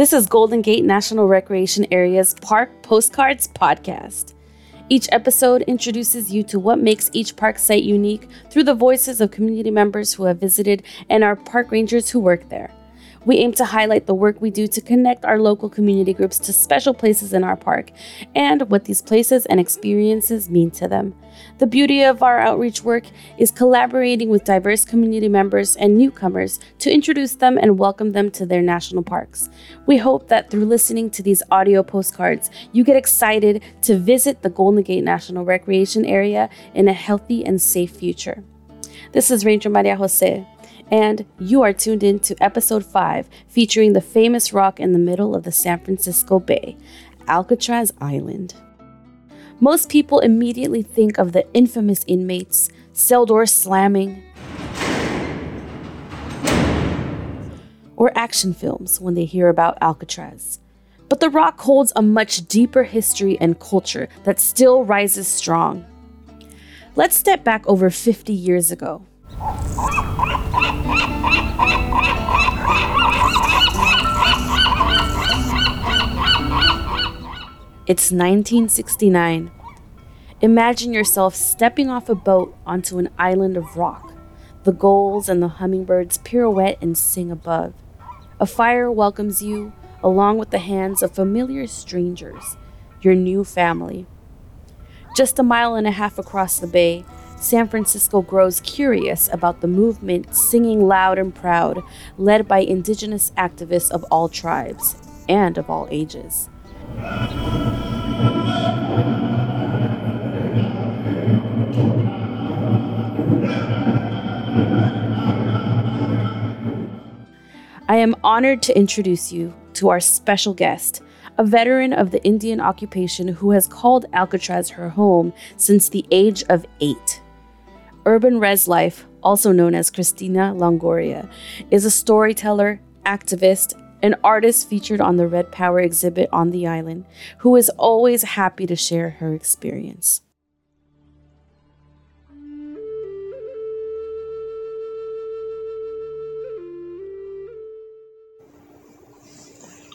This is Golden Gate National Recreation Area's Park Postcards Podcast. Each episode introduces you to what makes each park site unique through the voices of community members who have visited and our park rangers who work there. We aim to highlight the work we do to connect our local community groups to special places in our park and what these places and experiences mean to them. The beauty of our outreach work is collaborating with diverse community members and newcomers to introduce them and welcome them to their national parks. We hope that through listening to these audio postcards, you get excited to visit the Golden Gate National Recreation Area in a healthy and safe future. This is Ranger Maria Jose and you are tuned in to episode 5 featuring the famous rock in the middle of the San Francisco Bay, Alcatraz Island. Most people immediately think of the infamous inmates, cell doors slamming, or action films when they hear about Alcatraz. But the rock holds a much deeper history and culture that still rises strong. Let's step back over 50 years ago. It's 1969. Imagine yourself stepping off a boat onto an island of rock. The gulls and the hummingbirds pirouette and sing above. A fire welcomes you, along with the hands of familiar strangers, your new family. Just a mile and a half across the bay, San Francisco grows curious about the movement singing loud and proud, led by indigenous activists of all tribes and of all ages. I am honored to introduce you to our special guest, a veteran of the Indian occupation who has called Alcatraz her home since the age of eight. Urban Res Life, also known as Christina Longoria, is a storyteller, activist, an artist featured on the Red Power exhibit on the island, who is always happy to share her experience.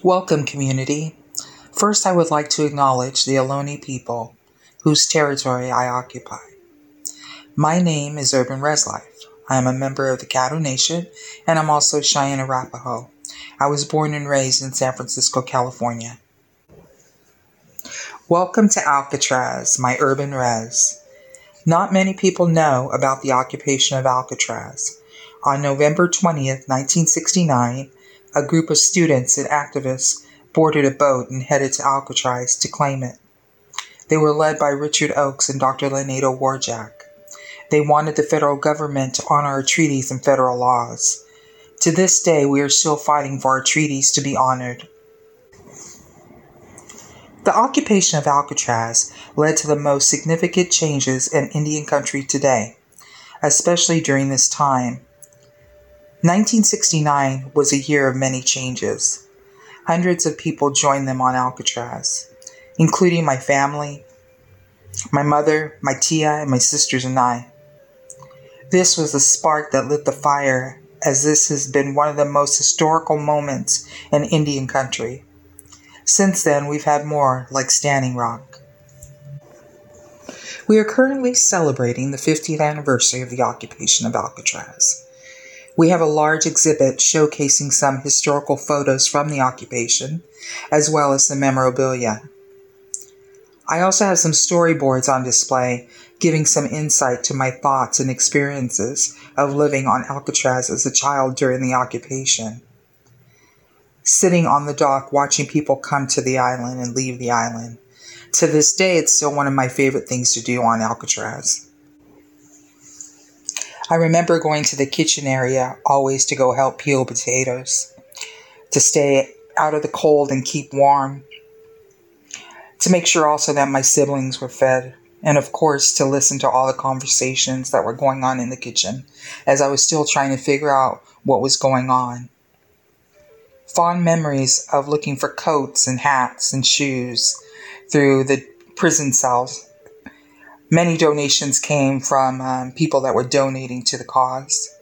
Welcome, community. First, I would like to acknowledge the Ohlone people, whose territory I occupy. My name is Urban Res Life. I am a member of the Caddo Nation, and I'm also Cheyenne Arapaho. I was born and raised in San Francisco, California. Welcome to Alcatraz, my urban res. Not many people know about the occupation of Alcatraz. On November 20th, 1969, a group of students and activists boarded a boat and headed to Alcatraz to claim it. They were led by Richard Oakes and Dr. LaNada War Jack. They wanted the federal government to honor treaties and federal laws. To this day, we are still fighting for our treaties to be honored. The occupation of Alcatraz led to the most significant changes in Indian country today, especially during this time. 1969 was a year of many changes. Hundreds of people joined them on Alcatraz, including my family, my mother, my tia, and my sisters and I. This was the spark that lit the fire, as this has been one of the most historical moments in Indian country. Since then, we've had more like Standing Rock. We are currently celebrating the 50th anniversary of the occupation of Alcatraz. We have a large exhibit showcasing some historical photos from the occupation, as well as the memorabilia. I also have some storyboards on display, giving some insight to my thoughts and experiences of living on Alcatraz as a child during the occupation. Sitting on the dock watching people come to the island and leave the island. To this day, it's still one of my favorite things to do on Alcatraz. I remember going to the kitchen area always to go help peel potatoes, to stay out of the cold and keep warm, to make sure also that my siblings were fed, and of course to listen to all the conversations that were going on in the kitchen as I was still trying to figure out what was going on. Fond memories of looking for coats and hats and shoes through the prison cells Many donations came from um, people that were donating to the cause.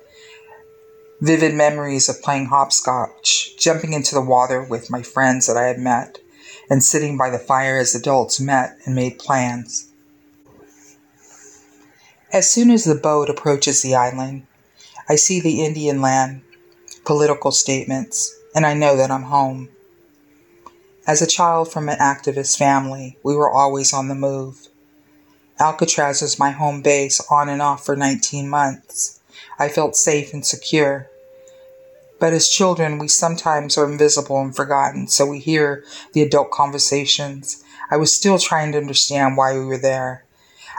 Vivid memories of playing hopscotch, jumping into the water with my friends that I had met, and sitting by the fire as adults met and made plans. As soon as the boat approaches the island, I see the Indian land, political statements, and I know that I'm home. As a child from an activist family, we were always on the move. Alcatraz was my home base on and off for 19 months. I felt safe and secure. But as children, we sometimes are invisible and forgotten, so we hear the adult conversations. I was still trying to understand why we were there.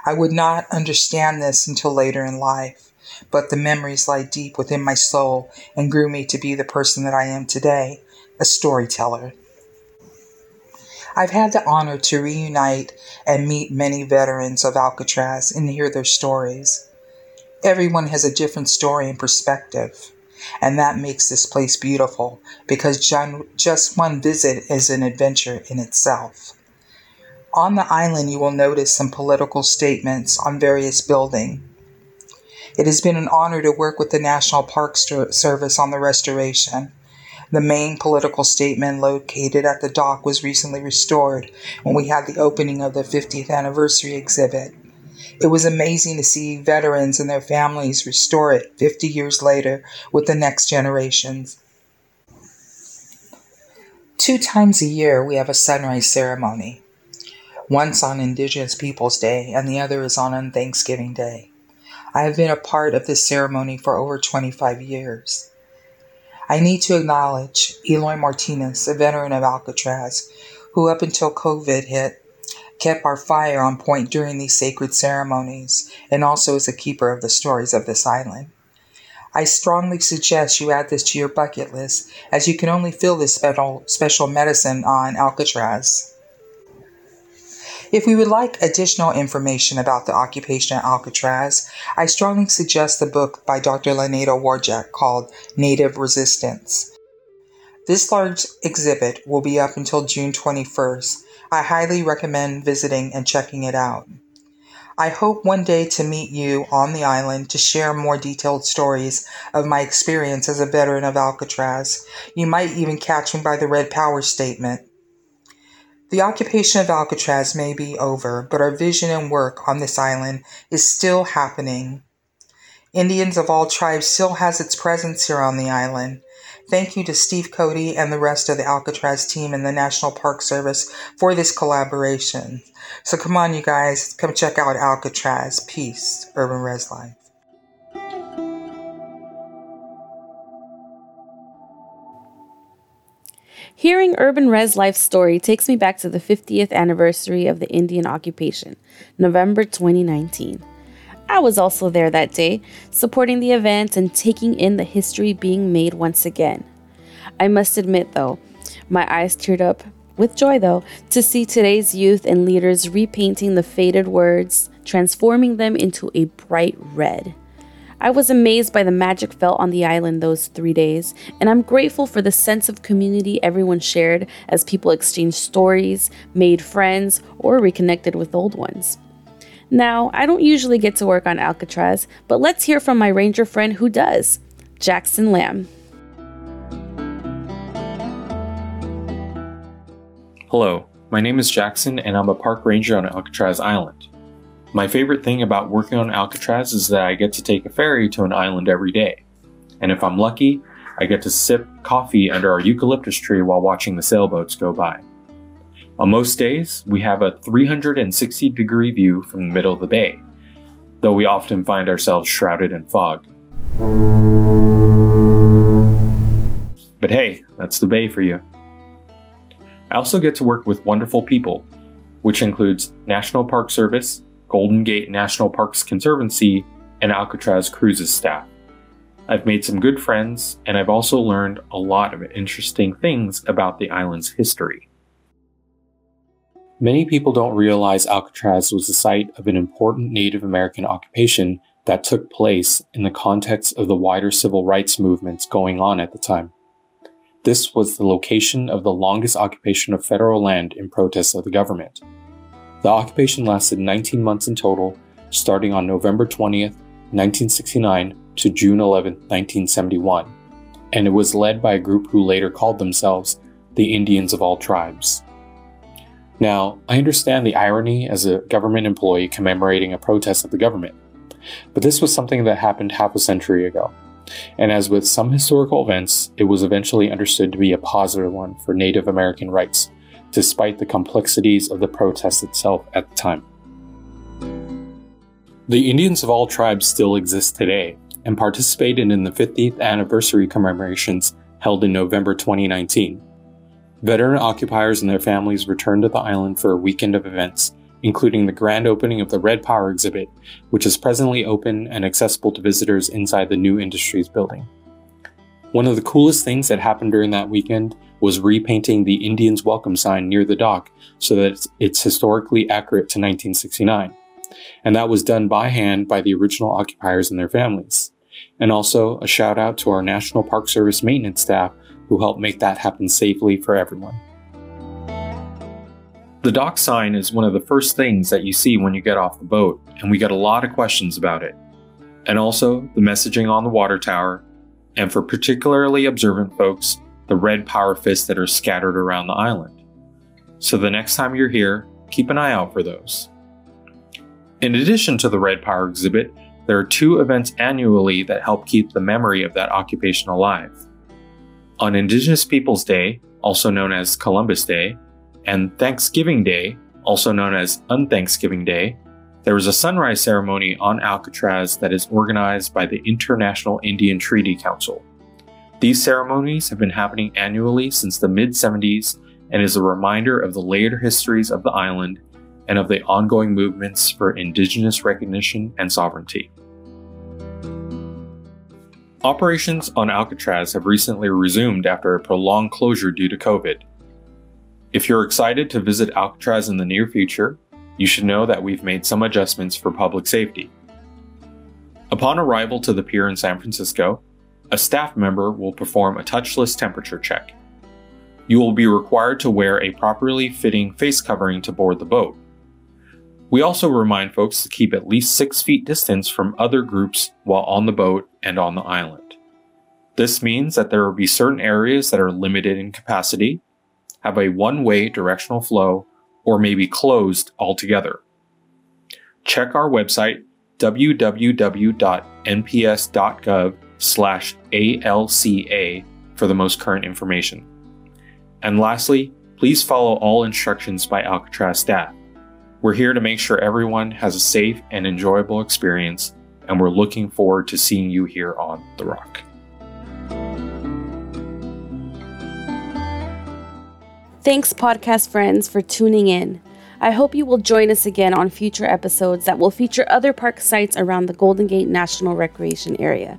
I would not understand this until later in life, but the memories lie deep within my soul and grew me to be the person that I am today, a storyteller. I've had the honor to reunite and meet many veterans of Alcatraz and hear their stories. Everyone has a different story and perspective, and that makes this place beautiful because just one visit is an adventure in itself. On the island, you will notice some political statements on various buildings. It has been an honor to work with the National Park Service on the restoration. The main political statement located at the dock was recently restored when we had the opening of the 50th anniversary exhibit. It was amazing to see veterans and their families restore it 50 years later with the next generations. Two times a year, we have a sunrise ceremony. Once on Indigenous Peoples Day, and the other is on Thanksgiving Day. I have been a part of this ceremony for over 25 years. I need to acknowledge Eloy Martinez, a veteran of Alcatraz, who up until COVID hit, kept our fire on point during these sacred ceremonies and also is a keeper of the stories of this island. I strongly suggest you add this to your bucket list as you can only feel this special, special medicine on Alcatraz. If we would like additional information about the occupation at Alcatraz, I strongly suggest the book by Dr. LaNada War Jack called Native Resistance. This large exhibit will be up until June 21st. I highly recommend visiting and checking it out. I hope one day to meet you on the island to share more detailed stories of my experience as a veteran of Alcatraz. You might even catch me by the Red Power statement. The occupation of Alcatraz may be over, but our vision and work on this island is still happening. Indians of all tribes still has its presence here on the island. Thank you to Steve Cody and the rest of the Alcatraz team and the National Park Service for this collaboration. So come on, you guys, come check out Alcatraz. Peace, Urban Res Life. Hearing Urban Res Life's story takes me back to the 50th anniversary of the Indian occupation, November 2019. I was also there that day, supporting the event and taking in the history being made once again. I must admit, though, my eyes teared up with joy, though, to see today's youth and leaders repainting the faded words, transforming them into a bright red. I was amazed by the magic felt on the island those three days, and I'm grateful for the sense of community everyone shared as people exchanged stories, made friends, or reconnected with old ones. Now, I don't usually get to work on Alcatraz, but let's hear from my ranger friend who does, Jackson Lamb. Hello, my name is Jackson, and I'm a park ranger on Alcatraz Island. My favorite thing about working on Alcatraz is that I get to take a ferry to an island every day. And if I'm lucky, I get to sip coffee under our eucalyptus tree while watching the sailboats go by. On most days, we have a 360 degree view from the middle of the bay, though we often find ourselves shrouded in fog. But hey, that's the bay for you. I also get to work with wonderful people, which includes National Park Service, Golden Gate National Parks Conservancy, and Alcatraz Cruises staff. I've made some good friends, and I've also learned a lot of interesting things about the island's history. Many people don't realize Alcatraz was the site of an important Native American occupation that took place in the context of the wider civil rights movements going on at the time. This was the location of the longest occupation of federal land in protest of the government. The occupation lasted 19 months in total, starting on November 20th, 1969, to June 11, 1971, and it was led by a group who later called themselves the Indians of all tribes. Now, I understand the irony as a government employee commemorating a protest of the government, but this was something that happened half a century ago. And as with some historical events, it was eventually understood to be a positive one for Native American rights, despite the complexities of the protest itself at the time. The Indians of all tribes still exist today and participated in the 50th anniversary commemorations held in November 2019. Veteran occupiers and their families returned to the island for a weekend of events, including the grand opening of the Red Power exhibit, which is presently open and accessible to visitors inside the new Industries building. One of the coolest things that happened during that weekend was repainting the Indians Welcome sign near the dock so that it's historically accurate to 1969. And that was done by hand by the original occupiers and their families. And also a shout out to our National Park Service maintenance staff who helped make that happen safely for everyone. The dock sign is one of the first things that you see when you get off the boat, and we get a lot of questions about it. And also the messaging on the water tower, and for particularly observant folks, the red power fists that are scattered around the island. So the next time you're here, keep an eye out for those. In addition to the Red Power exhibit, there are two events annually that help keep the memory of that occupation alive. On Indigenous Peoples Day, also known as Columbus Day, and Thanksgiving Day, also known as Unthanksgiving Day, there is a sunrise ceremony on Alcatraz that is organized by the International Indian Treaty Council. These ceremonies have been happening annually since the mid 70s and is a reminder of the later histories of the island and of the ongoing movements for Indigenous recognition and sovereignty. Operations on Alcatraz have recently resumed after a prolonged closure due to COVID. If you're excited to visit Alcatraz in the near future, you should know that we've made some adjustments for public safety. Upon arrival to the pier in San Francisco, a staff member will perform a touchless temperature check. You will be required to wear a properly fitting face covering to board the boat. We also remind folks to keep at least six feet distance from other groups while on the boat and on the island. This means that there will be certain areas that are limited in capacity, have a one way directional flow, or may be closed altogether. Check our website www.nps.gov slash ALCA for the most current information. And lastly, please follow all instructions by Alcatraz staff. We're here to make sure everyone has a safe and enjoyable experience, and we're looking forward to seeing you here on The Rock. Thanks, podcast friends, for tuning in. I hope you will join us again on future episodes that will feature other park sites around the Golden Gate National Recreation Area.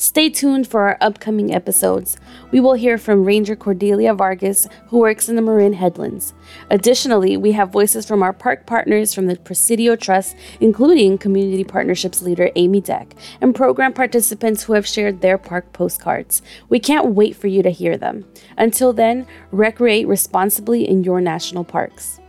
Stay tuned for our upcoming episodes. We will hear from Ranger Cordelia Vargas, who works in the Marin Headlands. Additionally, we have voices from our park partners from the Presidio Trust, including Community Partnerships leader Amy Deck, and program participants who have shared their park postcards. We can't wait for you to hear them. Until then, recreate responsibly in your national parks.